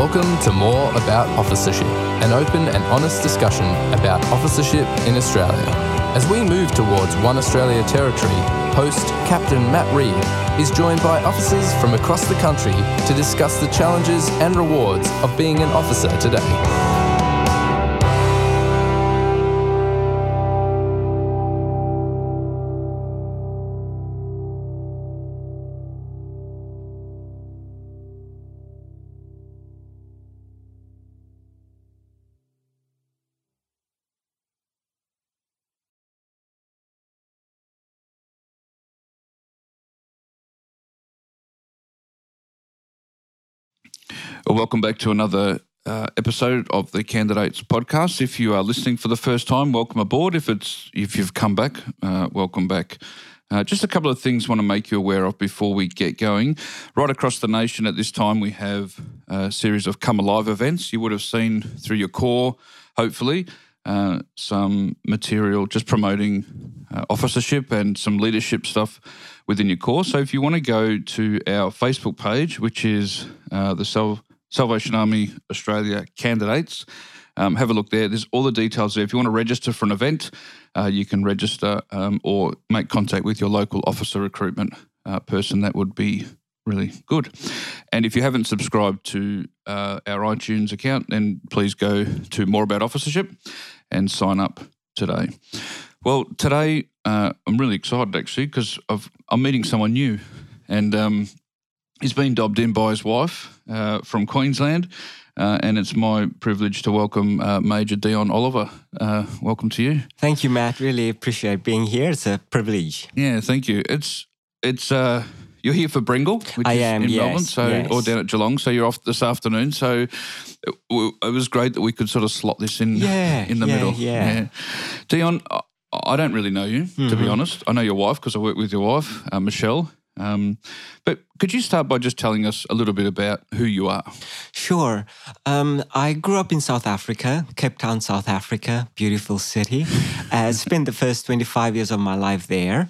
Welcome to More About Officership, an open and honest discussion about officership in Australia. As we move towards One Australia territory, host Captain Matt Reeve is joined by officers from across the country to discuss the challenges and rewards of being an officer today. Well, welcome back to another uh, episode of the Candidates Podcast. If you are listening for the first time, welcome aboard. If it's if you've come back, uh, welcome back. Uh, just a couple of things I want to make you aware of before we get going. Right across the nation at this time, we have a series of Come Alive events. You would have seen through your corps, hopefully, uh, some material just promoting uh, officership and some leadership stuff within your corps. So if you want to go to our Facebook page, which is uh, the Self Salvation Army Australia candidates. Um, have a look there. There's all the details there. If you want to register for an event, uh, you can register um, or make contact with your local officer recruitment uh, person. That would be really good. And if you haven't subscribed to uh, our iTunes account, then please go to More About Officership and sign up today. Well, today uh, I'm really excited actually because I'm meeting someone new, and um, he's been dobbed in by his wife uh, from Queensland. Uh, and it's my privilege to welcome uh, Major Dion Oliver. Uh, welcome to you. Thank you, Matt. Really appreciate being here. It's a privilege. Yeah, thank you. It's it's uh, you're here for Brengle, which I is am, in yes, Melbourne, so yes. or down at Geelong. So you're off this afternoon. So it, it, was great that we could sort of slot this in yeah, in the yeah, middle. Yeah. yeah. Dion, I don't really know you mm-hmm. to be mm-hmm. honest. I know your wife because I work with your wife, uh, Michelle. Um, but could you start by just telling us a little bit about who you are? Sure. Um, I grew up in South Africa, Cape Town, South Africa, beautiful city. uh, spent the first 25 years of my life there.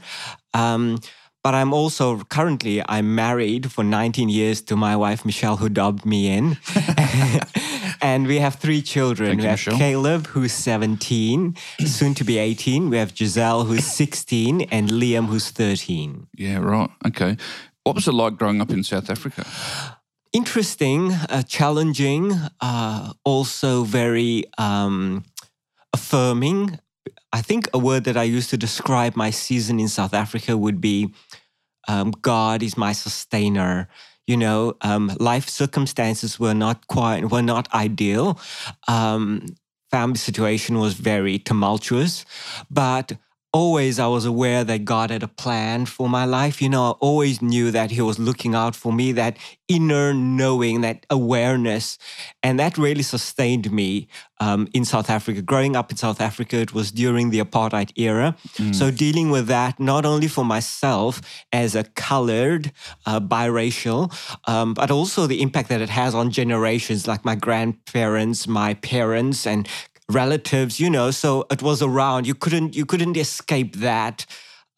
Um, but I'm also currently I'm married for 19 years to my wife Michelle, who dubbed me in. and we have three children. Thank we have Michelle. Caleb, who's 17, soon to be 18. We have Giselle, who's 16, and Liam, who's 13. Yeah, right. Okay. What was it like growing up in South Africa? Interesting, uh, challenging, uh, also very um, affirming. I think a word that I use to describe my season in South Africa would be um, God is my sustainer. You know, um, life circumstances were not quite were not ideal. Um, family situation was very tumultuous, but always I was aware that God had a plan for my life. You know, I always knew that He was looking out for me, that inner knowing, that awareness. And that really sustained me um, in South Africa. Growing up in South Africa, it was during the apartheid era. Mm. So dealing with that, not only for myself as a colored, uh, biracial, um, but also the impact that it has on generations like my grandparents, my parents, and relatives, you know, so it was around. You couldn't you couldn't escape that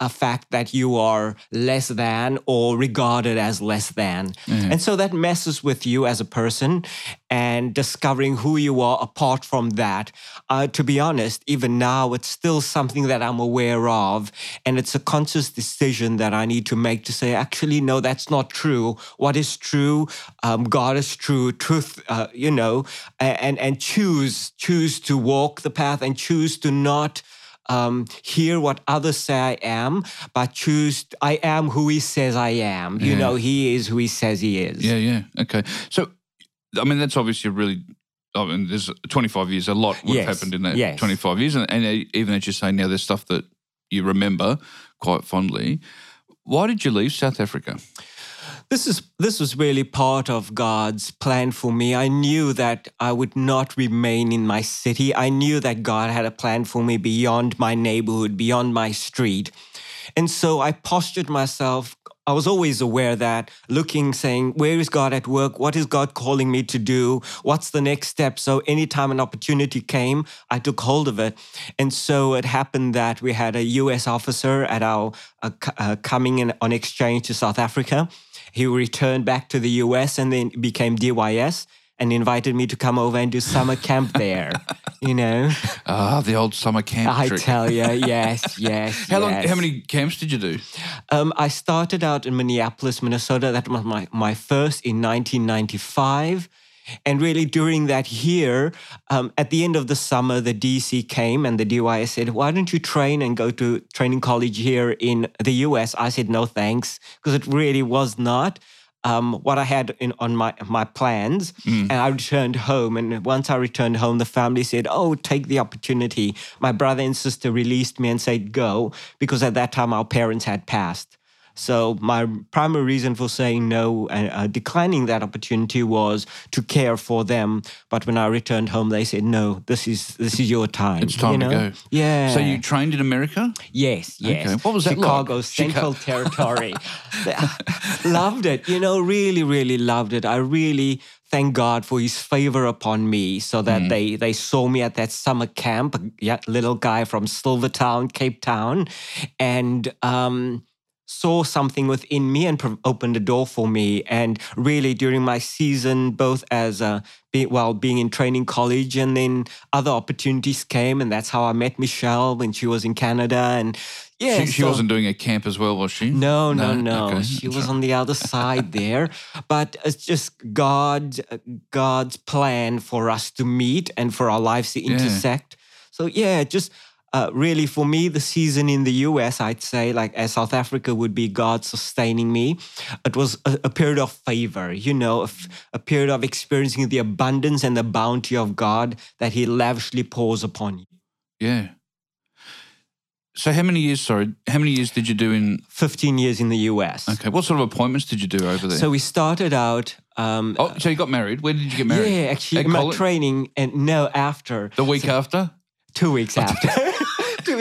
a fact that you are less than or regarded as less than. Mm-hmm. And so that messes with you as a person and discovering who you are apart from that. Uh, to be honest, even now, it's still something that I'm aware of. And it's a conscious decision that I need to make to say, actually, no, that's not true. What is true? Um, God is true. Truth, uh, you know, and, and choose, choose to walk the path and choose to not um, hear what others say I am, but choose I am who he says I am. You know, he is who he says he is. Yeah, yeah. Okay. So, I mean, that's obviously really. I mean, there's 25 years. A lot would yes. have happened in that yes. 25 years, and, and even as you say now, there's stuff that you remember quite fondly. Why did you leave South Africa? This is this was really part of God's plan for me. I knew that I would not remain in my city. I knew that God had a plan for me beyond my neighborhood, beyond my street. And so I postured myself. I was always aware that looking, saying, Where is God at work? What is God calling me to do? What's the next step? So, anytime an opportunity came, I took hold of it. And so it happened that we had a US officer at our uh, uh, coming in on exchange to South Africa. He returned back to the US and then became DYS. and invited me to come over and do summer camp there. You know, Ah, the old summer camp I trick. tell you, yes, yes. how long? How many camps did you do? Um, I started out in Minneapolis, Minnesota. That was my, my first in 1995. And really, during that year, um, at the end of the summer, the DC came and the DYS said, Why don't you train and go to training college here in the US? I said, No, thanks, because it really was not. Um, what I had in, on my my plans, and I returned home. And once I returned home, the family said, "Oh, take the opportunity." My brother and sister released me and said, "Go," because at that time our parents had passed. So my primary reason for saying no and uh, declining that opportunity was to care for them. But when I returned home, they said, "No, this is this is your time. It's time you to go. Yeah. So you trained in America? Yes, yes. Okay. What was that like? Chicago Central Territory. loved it. You know, really, really loved it. I really thank God for His favor upon me, so Mm. that they they saw me at that summer camp, a little guy from Silvertown, Cape Town, and. um saw something within me and pro- opened a door for me and really during my season both as a be, well being in training college and then other opportunities came and that's how i met michelle when she was in canada and yeah she, she so- wasn't doing a camp as well, was she? no, no, no. Okay. She was on the other side there, but it's just God, God's plan for us to meet and for our lives to intersect. So yeah, just uh, really for me, the season in the US, I'd say, like as South Africa would be God sustaining me. It was a, a period of favor, you know, a period of experiencing the abundance and the bounty of God that He lavishly pours upon you. Yeah. So how many years? Sorry, how many years did you do in? 15 years in the US. Okay, what sort of appointments did you do over there? So we started out. Um, oh, so you got married. Where did you get married? Yeah, actually, At my college? training and no, after The week after. two weeks after.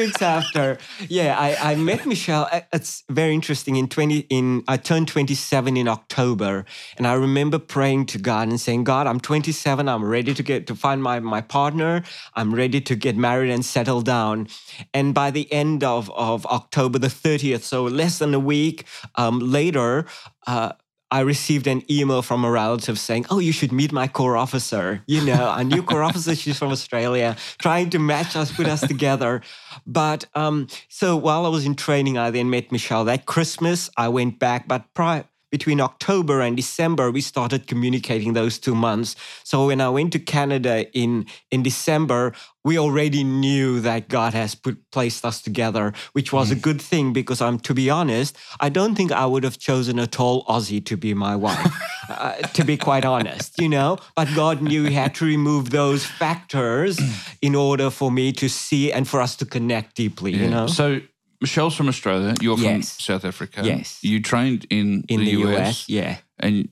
weeks after, yeah, I, I met Michelle. It's very interesting. In twenty, in I turned twenty seven in October, and I remember praying to God and saying, "God, I'm twenty seven. I'm ready to get to find my my partner. I'm ready to get married and settle down." And by the end of of October the thirtieth, so less than a week um, later. Uh, I received an email from a relative saying, Oh, you should meet my corps officer. You know, our new corps officer, she's from Australia, trying to match us, put us together. But um, so while I was in training, I then met Michelle. That Christmas, I went back, but prior, between October and December, we started communicating those two months. So when I went to Canada in in December, we already knew that God has put placed us together, which was a good thing because I'm to be honest, I don't think I would have chosen a tall Aussie to be my wife. uh, to be quite honest, you know. But God knew He had to remove those factors in order for me to see and for us to connect deeply. You know, So Michelle's from Australia. You're from South Africa. Yes. You trained in, in the, the, US, US, yeah. and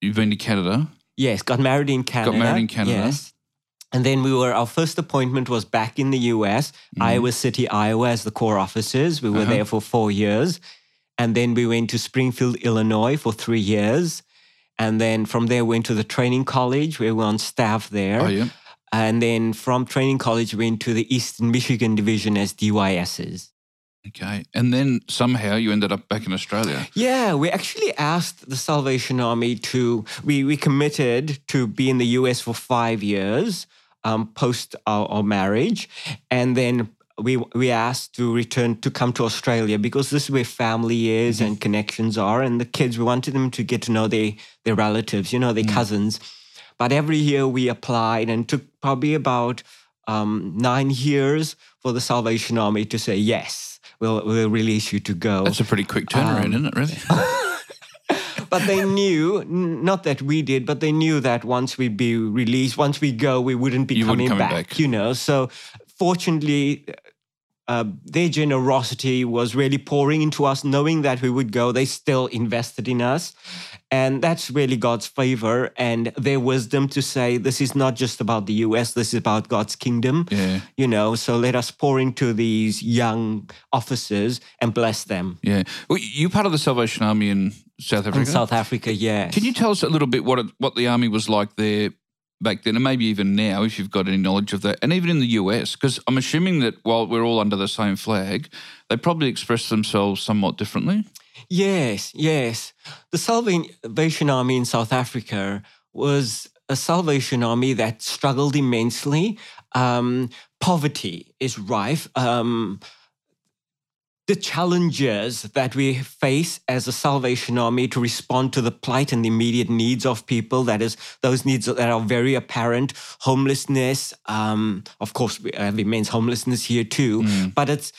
you've been to Canada. Yes, got married in Canada. Got married in Canada. Yes. And then we were, our first appointment was back in the US, Iowa City, Iowa, as the corps officers. We were Mm-hmm. Uh-huh. there for four years. And then we went to Springfield, Illinois for three years. And then from there, went to the training college. We were on staff there. Oh yeah. And then from training college, we went to the Eastern Michigan division as DYSs. Okay. And then somehow you ended up back in Australia. Yeah, we actually asked the Salvation Army to, we, we committed to be in the US for five years um, post our, our marriage. And then we, we asked to return to come to Australia because this is where family is and connections are. And the kids, we wanted them to get to know their, their relatives, you know, their cousins. But every year we applied and took probably about um, nine years for the Salvation Army to say, yes, we'll, we'll release you to go. That's a pretty quick turnaround, Um, isn't it? Really? but they knew, n- not that we did, but they knew that once we'd be released, once we go, we wouldn't be You wouldn't coming coming back, back. You know, so fortunately, uh, their generosity was really pouring into us, knowing that we would go. They still invested in us. And that's really God's favor and their wisdom to say, this is not just about the US, this is about God's kingdom. Yeah. You know, so let us pour into these young officers and bless them. Yeah. Well, you part of the Salvation Army in South Africa. In South Africa, yes. Can you tell us a little bit what it, what the army was like there back then, and maybe even now, if you've got any knowledge of that, and even in the US? Because I'm assuming that while we're all under the same flag, they probably express themselves somewhat differently. Yes, yes. The Salvation Army in South Africa was a Salvation Army that struggled immensely. Um, poverty is rife. Um, the challenges that we face as a Salvation Army to respond to the plight and the immediate needs of people. That is, those needs that are very apparent. Homelessness, um, of course, we have immense homelessness here too. Mm. But it's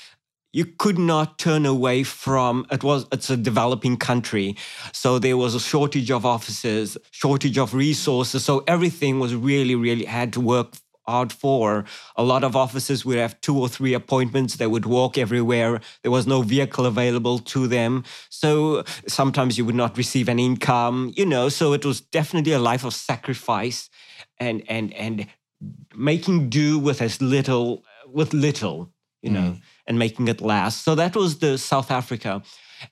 you could not turn away from it was it's a developing country so there was a shortage of officers shortage of resources so everything was really really had to work hard for. A lot of officers would have two or three appointments. They would walk everywhere. There was no vehicle available to them. So sometimes you would not receive an income, you know. So it was definitely a life of sacrifice and and and making do with as little with little, you know, mm. and making it last. So that was the South Africa.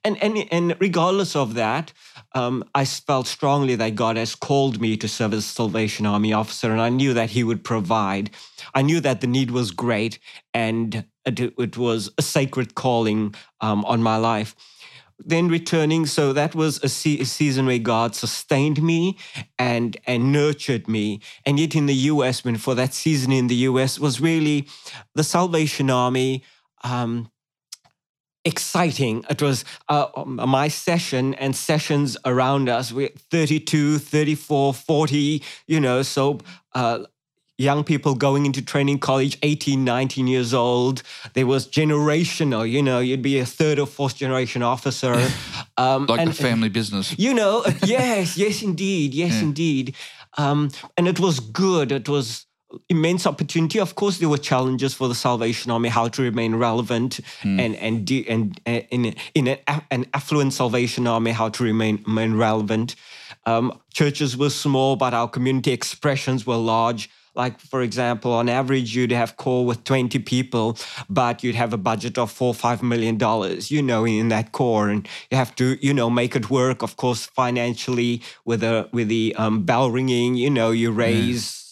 And, and, and regardless of that, um, I felt strongly that God has called me to serve as a Salvation Army officer, and I knew that He would provide. I knew that the need was great, and it, it was a sacred calling um, on my life. Then returning, so that was a, se- a season where God sustained me and and nurtured me. And yet, in the U.S., when for that season in the U.S. was really the Salvation Army. Um, exciting. It was uh, um, my session and sessions around us. We 32, 34, 40, you know, so uh, young people going into training college 18 19 years old there was generational you know you'd be a third or fourth generation officer um, like and, a family business you know yes yes indeed yes yeah. indeed um, and it was good it was immense opportunity. Of course, there were challenges for the Salvation Army, how to remain relevant, mm. and and and, and in in an, an affluent Salvation Army, how to remain, remain relevant. Um, churches were small, but our community expressions were large. Like, for example, on average, you'd have corps with 20 people, but you'd have a budget of four, five million dollars, you know, in that corps. And you have to, you know, make it work, of course, financially with the, with the um, bell ringing, you know, you raise. Mm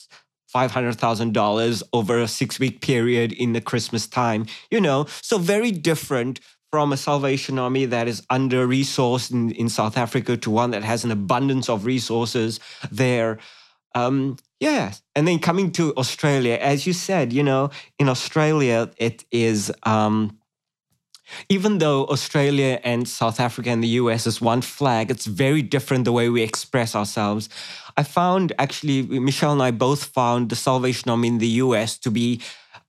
$500,000 over a six week period in the Christmas time, you know, so very different from a Salvation Army that is under resourced in, in South Africa to one that has an abundance of resources there. Um, yeah. And then coming to Australia, as you said, you know, in Australia, it is. Um, even though Australia and South Africa and the US is one flag, it's very different the way we express ourselves. I found actually, Michelle and I both found the Salvation Army in the US to be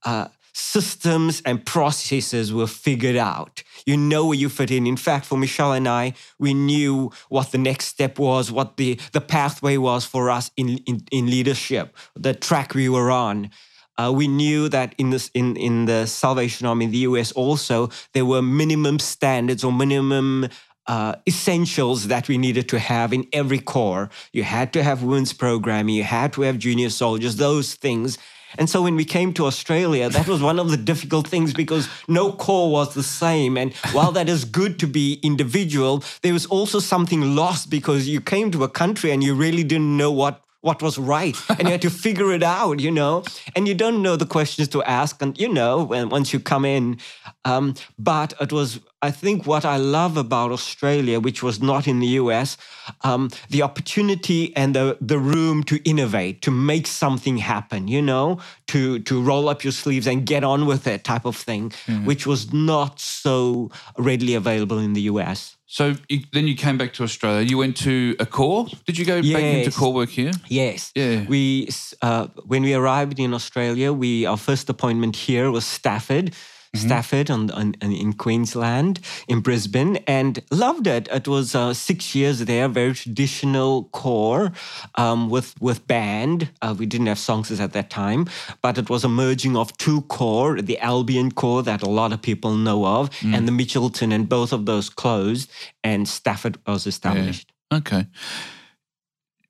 uh, systems and processes were figured out. You know where you fit in. In fact, for Michelle and I, we knew what the next step was, what the, the pathway was for us in, in, in leadership, the track we were on. Uh, we knew that in this in in the Salvation Army in the US also there were minimum standards or minimum uh, essentials that we needed to have in every corps. You had to have women's programming, you had to have junior soldiers, those things. And so when we came to Australia, that was one of the difficult things because no corps was the same. And while that is good to be individual, there was also something lost because you came to a country and you really didn't know what what was right and you had to figure it out you know and you don't know the questions to ask and you know when once you come in um, but it was I think what I love about Australia, which was not in the US, um, the opportunity and the, the room to innovate, to make something happen, you know, to, to roll up your sleeves and get on with it type of thing, mm-hmm. which was not so readily available in the US. So you, then you came back to Australia. You went to a corps. Did you go yes. back into corps work here? Yes. Yeah. We uh, when we arrived in Australia, we our first appointment here was Stafford mm-hmm. Stafford on, on, in Queensland, in Brisbane, and loved it. It was uh, six years there, very traditional corps um, with with band. Uh, we didn't have songs at that time, but it was a merging of two corps, the Albion corps that a lot of people know of, mm. and the Mitchelton, and both of those closed, and Stafford was established. Yeah. Okay.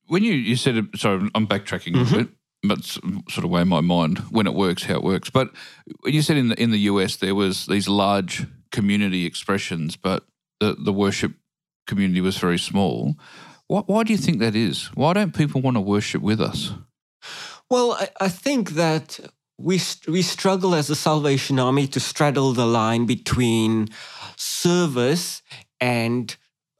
When you, you said, sorry, I'm backtracking mm-hmm. a bit that's sort of way in my mind when it works, how it works. But you said in the in the US there was these large community expressions, but the the worship community was very small. Why, why do you think that is? Why don't people want to worship with us? Well, I, I think that we we struggle as a Salvation Army to straddle the line between service and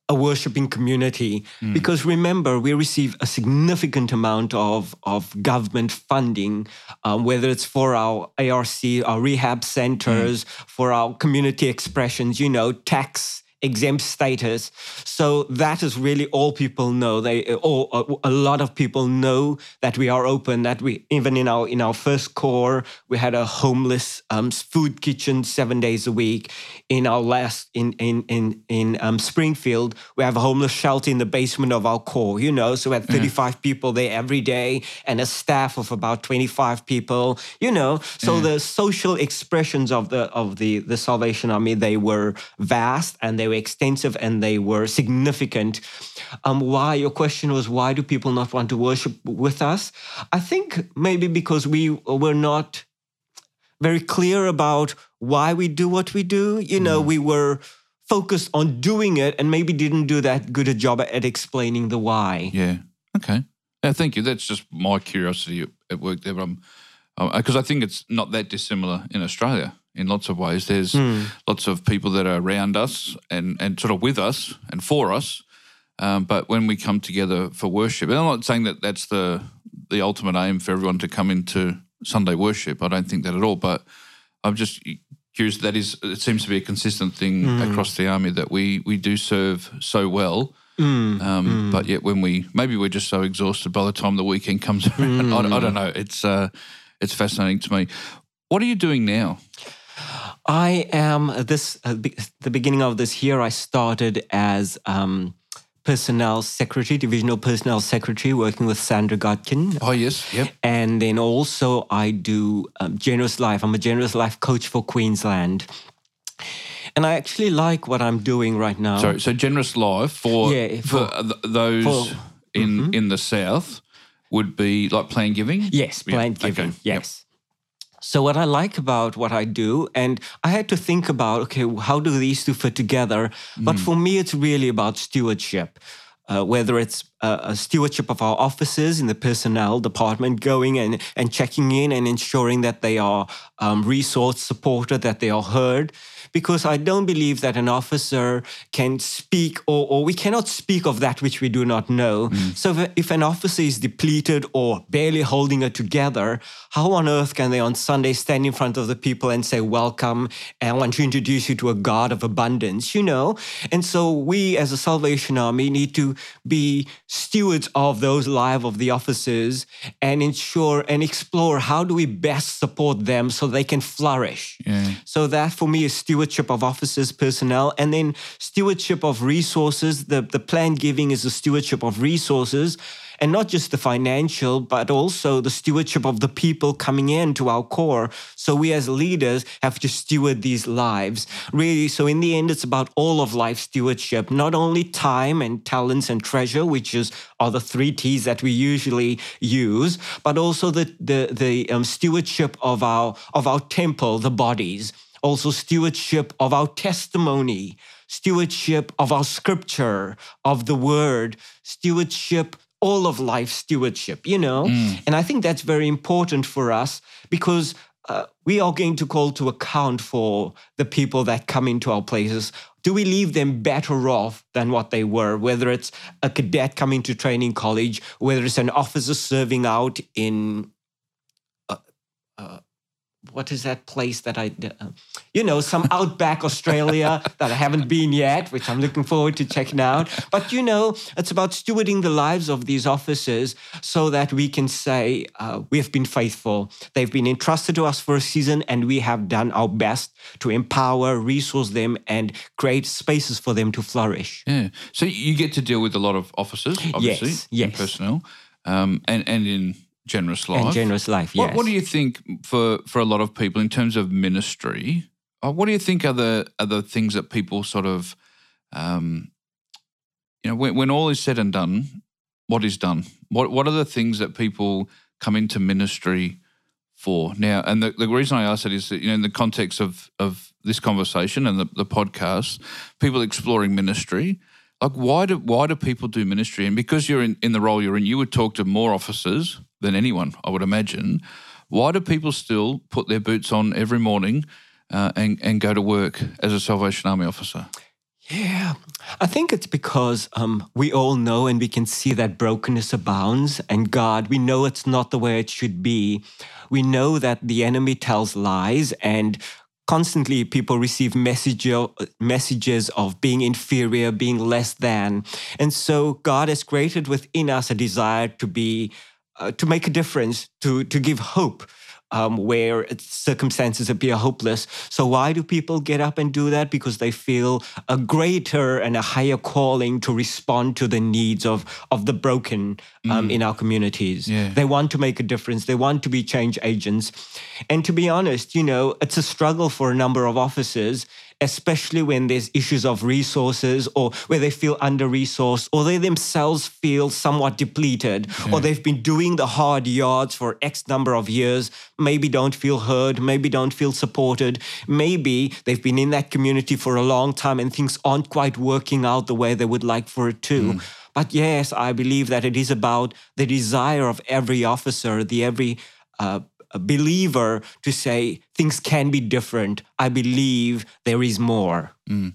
a worshiping community. Because remember we receive a significant amount of, of government funding um, whether it's for our arc our rehab centers for our community expressions you know tax exempt status. So that is really all people know. They all a lot of people know that we are open. That we even in our in our first corps we had a homeless um, food kitchen seven days a week. In our last in in in in um, Springfield we have a homeless shelter in the basement of our corps. You know, so we had thirty five people there every day and a staff of about twenty five people. You know, so the social expressions of the of the the Salvation Army they were vast and they were extensive and they were significant. Um, why your question was why do people not want to worship with us? I think maybe because we were not very clear about why we do what we do. You know, we were focused on doing it and maybe didn't do that good a job at explaining the why. Yeah. Okay. Yeah, thank you. That's just my curiosity at, work there. Because I think it's not that dissimilar in Australia in lots of ways. There's lots of people that are around us and, and sort of with us and for us. Um, but when we come together for worship, and I'm not saying that that's the the ultimate aim for everyone to come into Sunday worship. I don't think that at all. But I'm just curious. That is, it seems to be a consistent thing across the army that we we do serve so well. Um, But yet, when we maybe we're just so exhausted by the time the weekend comes around. I, I don't know. It's uh, it's fascinating to me. What are you doing now? I am this uh, be- the beginning of this year. I started as um, personnel secretary, divisional personnel secretary, working with Sandra Godkin. Oh yes, yep. And then also I do um, Generous Life. I'm a Generous Life coach for Queensland. And I actually like what I'm doing right now. So, so generous life for Yeah, for, for- th- those for- in in the south would be like plan giving. Yes, Yeah, plant okay, giving. yep. So what I like about what I do, and I had to think about, okay, how do these two fit together? But for me, it's really about stewardship. Uh, whether it's uh, a stewardship of our offices in the personnel department, going and, and checking in and ensuring that they are um, resource supported, that they are heard. Because I don't believe that an officer can speak, or, or we cannot speak of that which we do not know. So if, if an officer is depleted or barely holding it together, how on earth can they on Sunday stand in front of the people and say, Welcome, and I want to introduce you to a God of abundance, you know? And so we as a Salvation Army need to be stewards of those lives of the officers and ensure and explore how do we best support them so they can flourish. Yeah. So that for me is stewardship of officers, personnel, and then stewardship of resources. The the planned giving is the stewardship of resources. And not just the financial, but also the stewardship of the people coming in to our corps. So we as leaders have to steward these lives. Really, so in the end, it's about all of life stewardship, not only time and talents and treasure, which is are the three T's that we usually use, but also the the the um, stewardship of our of our temple, the bodies also stewardship of our testimony, stewardship of our scripture, of the word, stewardship, all of life stewardship, you know? Mm. And I think that's very important for us because uh, we are going to call to account for the people that come into our places. Do we leave them better off than what they were? Whether it's a cadet coming to training college, whether it's an officer serving out in uh, uh, what is that place that I, uh, you know, some outback Australia that I haven't been yet, which I'm looking forward to checking out. But you know, it's about stewarding the lives of these officers so that we can say uh, we have been faithful. They've been entrusted to us for a season, and we have done our best to empower, resource them, and create spaces for them to flourish. Yeah. So you get to deal with a lot of officers, obviously, Yes, and personnel, um, and and in generous life. And generous life, What, yes. what do you think for for a lot of people in terms of ministry? Uh, what do you think are the are the things that people sort of, um, you know, when, when all is said and done, what is done? What what are the things that people come into ministry for now? And the, the reason I ask that is that you know in the context of of this conversation and the, the podcast, people exploring ministry. Like why do why do people do ministry? And because you're in, in the role you're in, you would talk to more officers than anyone, I would imagine. Why do people still put their boots on every morning uh, and and go to work as a Salvation Army officer? Yeah, I think it's because um, we all know and we can see that brokenness abounds, and God, we know it's not the way it should be. We know that the enemy tells lies, and constantly people receive message, messages of being inferior, being less than. And so God has created within us a desire to be, uh, to make a difference, to, to give hope um, where circumstances appear hopeless. So, why do people get up and do that? Because they feel a greater and a higher calling to respond to the needs of, of the broken um, mm. in our communities. Yeah. They want to make a difference, they want to be change agents. And to be honest, you know, it's a struggle for a number of offices especially when there's issues of resources or where they feel under resourced or they themselves feel somewhat depleted yeah. or they've been doing the hard yards for X number of years, maybe don't feel heard, maybe don't feel supported, maybe they've been in that community for a long time and things aren't quite working out the way they would like for it to. Mm. But yes, I believe that it is about the desire of every officer, the every uh, a believer to say things can be different. I believe there is more. Mm.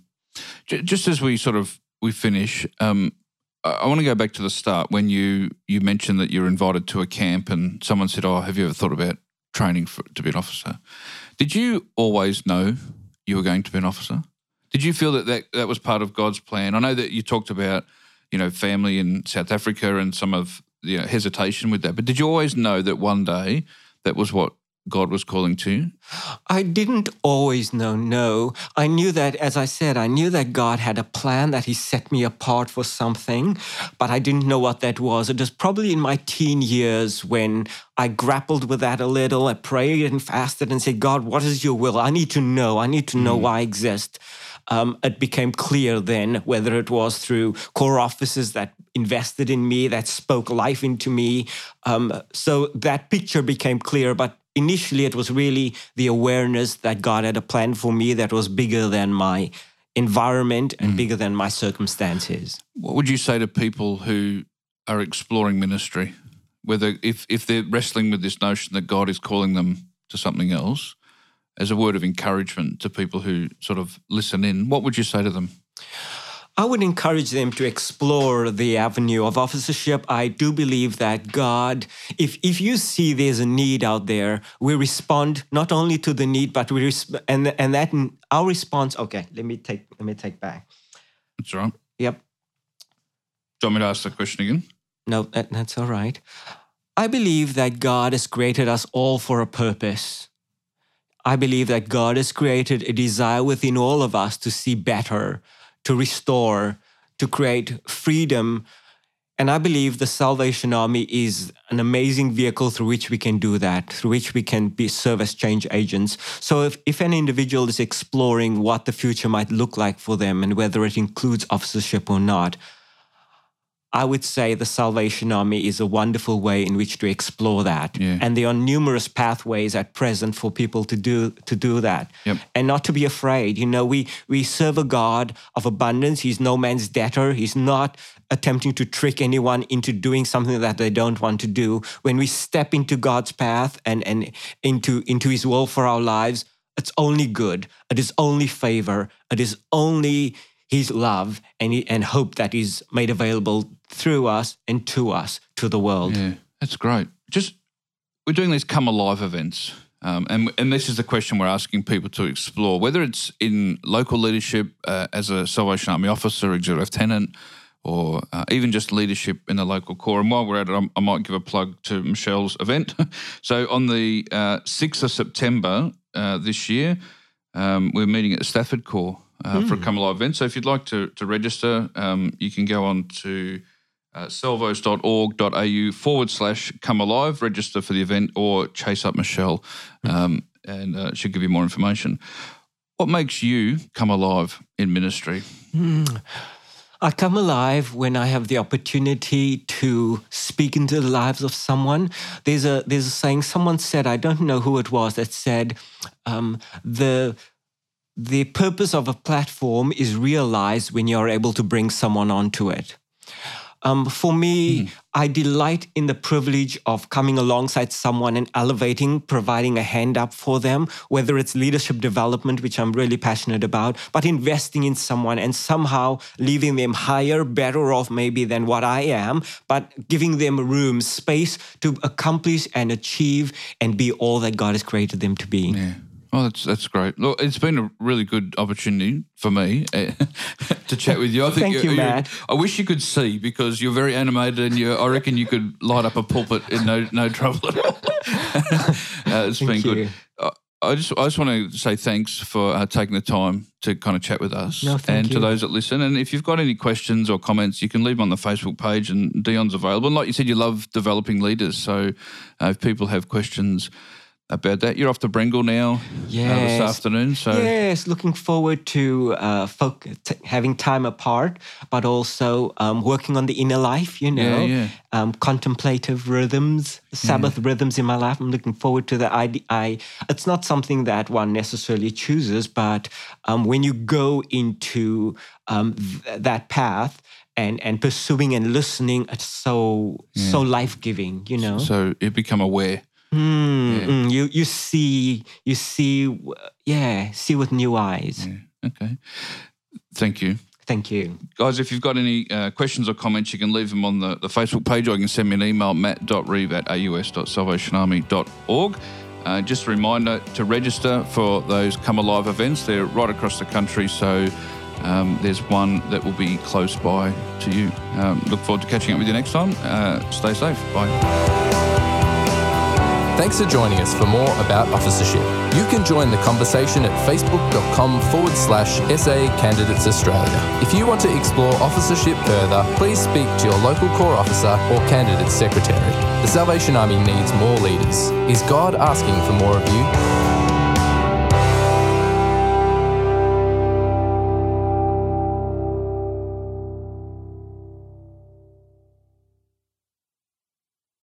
Just as we sort of we finish, um, I want to go back to the start when you you mentioned that you're invited to a camp and someone said, "Oh, have you ever thought about training for, to be an officer?" Did you always know you were going to be an officer? Did you feel that, that that was part of God's plan? I know that you talked about you know family in South Africa and some of the you know, hesitation with that, but did you always know that one day that was what God was calling to? I didn't always know, no. I knew that, as I said, I knew that God had a plan, that He set me apart for something, but I didn't know what that was. It was probably in my teen years when I grappled with that a little. I prayed and fasted and said, God, what is your will? I need to know. I need to know mm. why I exist. Um, it became clear then whether it was through corps offices that invested in me, that spoke life into me. Um, so that picture became clear. But initially, it was really the awareness that God had a plan for me that was bigger than my environment and mm. bigger than my circumstances. What would you say to people who are exploring ministry? Whether if, if they're wrestling with this notion that God is calling them to something else, as a word of encouragement to people who sort of listen in, what would you say to them? I would encourage them to explore the avenue of officership. I do believe that God, if if you see there's a need out there, we respond not only to the need, but we resp- and and that our response. Okay, let me take let me take back. That's right. Yep. Do you want me to ask the question again? No, that, that's all right. I believe that God has created us all for a purpose. I believe that God has created a desire within all of us to see better, to restore, to create freedom. And I believe the Salvation Army is an amazing vehicle through which we can do that, through which we can be service change agents. So if, if an individual is exploring what the future might look like for them and whether it includes officership or not, I would say the Salvation Army is a wonderful way in which to explore that. Yeah. And there are numerous pathways at present for people to do to do that. Yep. And not to be afraid. You know, we we serve a God of abundance. He's no man's debtor. He's not attempting to trick anyone into doing something that they don't want to do. When we step into God's path and, and into, into his will for our lives, it's only good. It is only favor. It is only his love and, and hope that is made available through us and to us to the world. Yeah, that's great. Just we're doing these come alive events. Um, and, and this is the question we're asking people to explore, whether it's in local leadership uh, as a Salvation Army officer, executive lieutenant, or uh, even just leadership in the local corps. And while we're at it, I'm, i might give a plug to Michelle's event. so on the uh, 6th of September uh, this year, um, we're meeting at the Stafford Corps mm. for a hmm. Come Alive event. So if you'd like to, to register, um, you can go on to uh, salvos.org.au forward slash come alive, register for the event, or chase up Michelle um, and uh, she'll give you more information. What makes you come alive in ministry? Mm. I come alive when I have the opportunity to speak into the lives of someone. There's a there's a saying someone said I don't know who it was that said um, the the purpose of a platform is realized when you're able to bring someone onto it. Um, for me, mm. I delight in the privilege of coming alongside someone and elevating, providing a hand up for them, whether it's leadership development, which I'm really passionate about, but investing in someone and somehow leaving them higher, better off maybe than what I am, but giving them room, space to accomplish and achieve and be all that God has created them to be. Yeah. Oh, that's that's great. Look, it's been a really good opportunity for me uh, to chat with you. I think Thank you, Matt. I wish you could see because you're very animated, and you. I reckon you could light up a pulpit in no no trouble at all. uh, it's Thank been you. good. Uh, I just I just want to say thanks for uh, taking the time to kind of chat with us, no, and you. to those that listen. And if you've got any questions or comments, you can leave them on the Facebook page, and Dion's available. And like you said, you love developing leaders, so uh, if people have questions about that. You're off to Brengle now yes. uh, this afternoon. So yes, looking forward to uh, folk t- having time apart, but also um, working on the inner life. You know, yeah, yeah. Um, contemplative rhythms, Sabbath yeah. rhythms in my life. I'm looking forward to that. I, I, it's not something that one necessarily chooses, but um, when you go into um, th- that path. And, and pursuing and listening, it's so so life giving, you know. So you become aware Mm, yeah. mm, you you see you see yeah see with new eyes. Yeah. Okay, thank you. Thank you. Guys, if you've got any uh, questions or comments, you can leave them on the, the Facebook page or you can send me an email, matt.reeve at aus.salvationarmy.org. Uh, just a reminder to register for those Come Alive events. They're right across the country, so um, there's one that will be close by to you. Um, look forward to catching up with you next time. Uh, stay safe. Bye. Thanks for joining us for more about officership. You can join the conversation at facebook.com forward slash SA Candidates Australia. If you want to explore officership further, please speak to your local Corps officer or candidate secretary. The Salvation Army needs more leaders. Is God asking for more of you?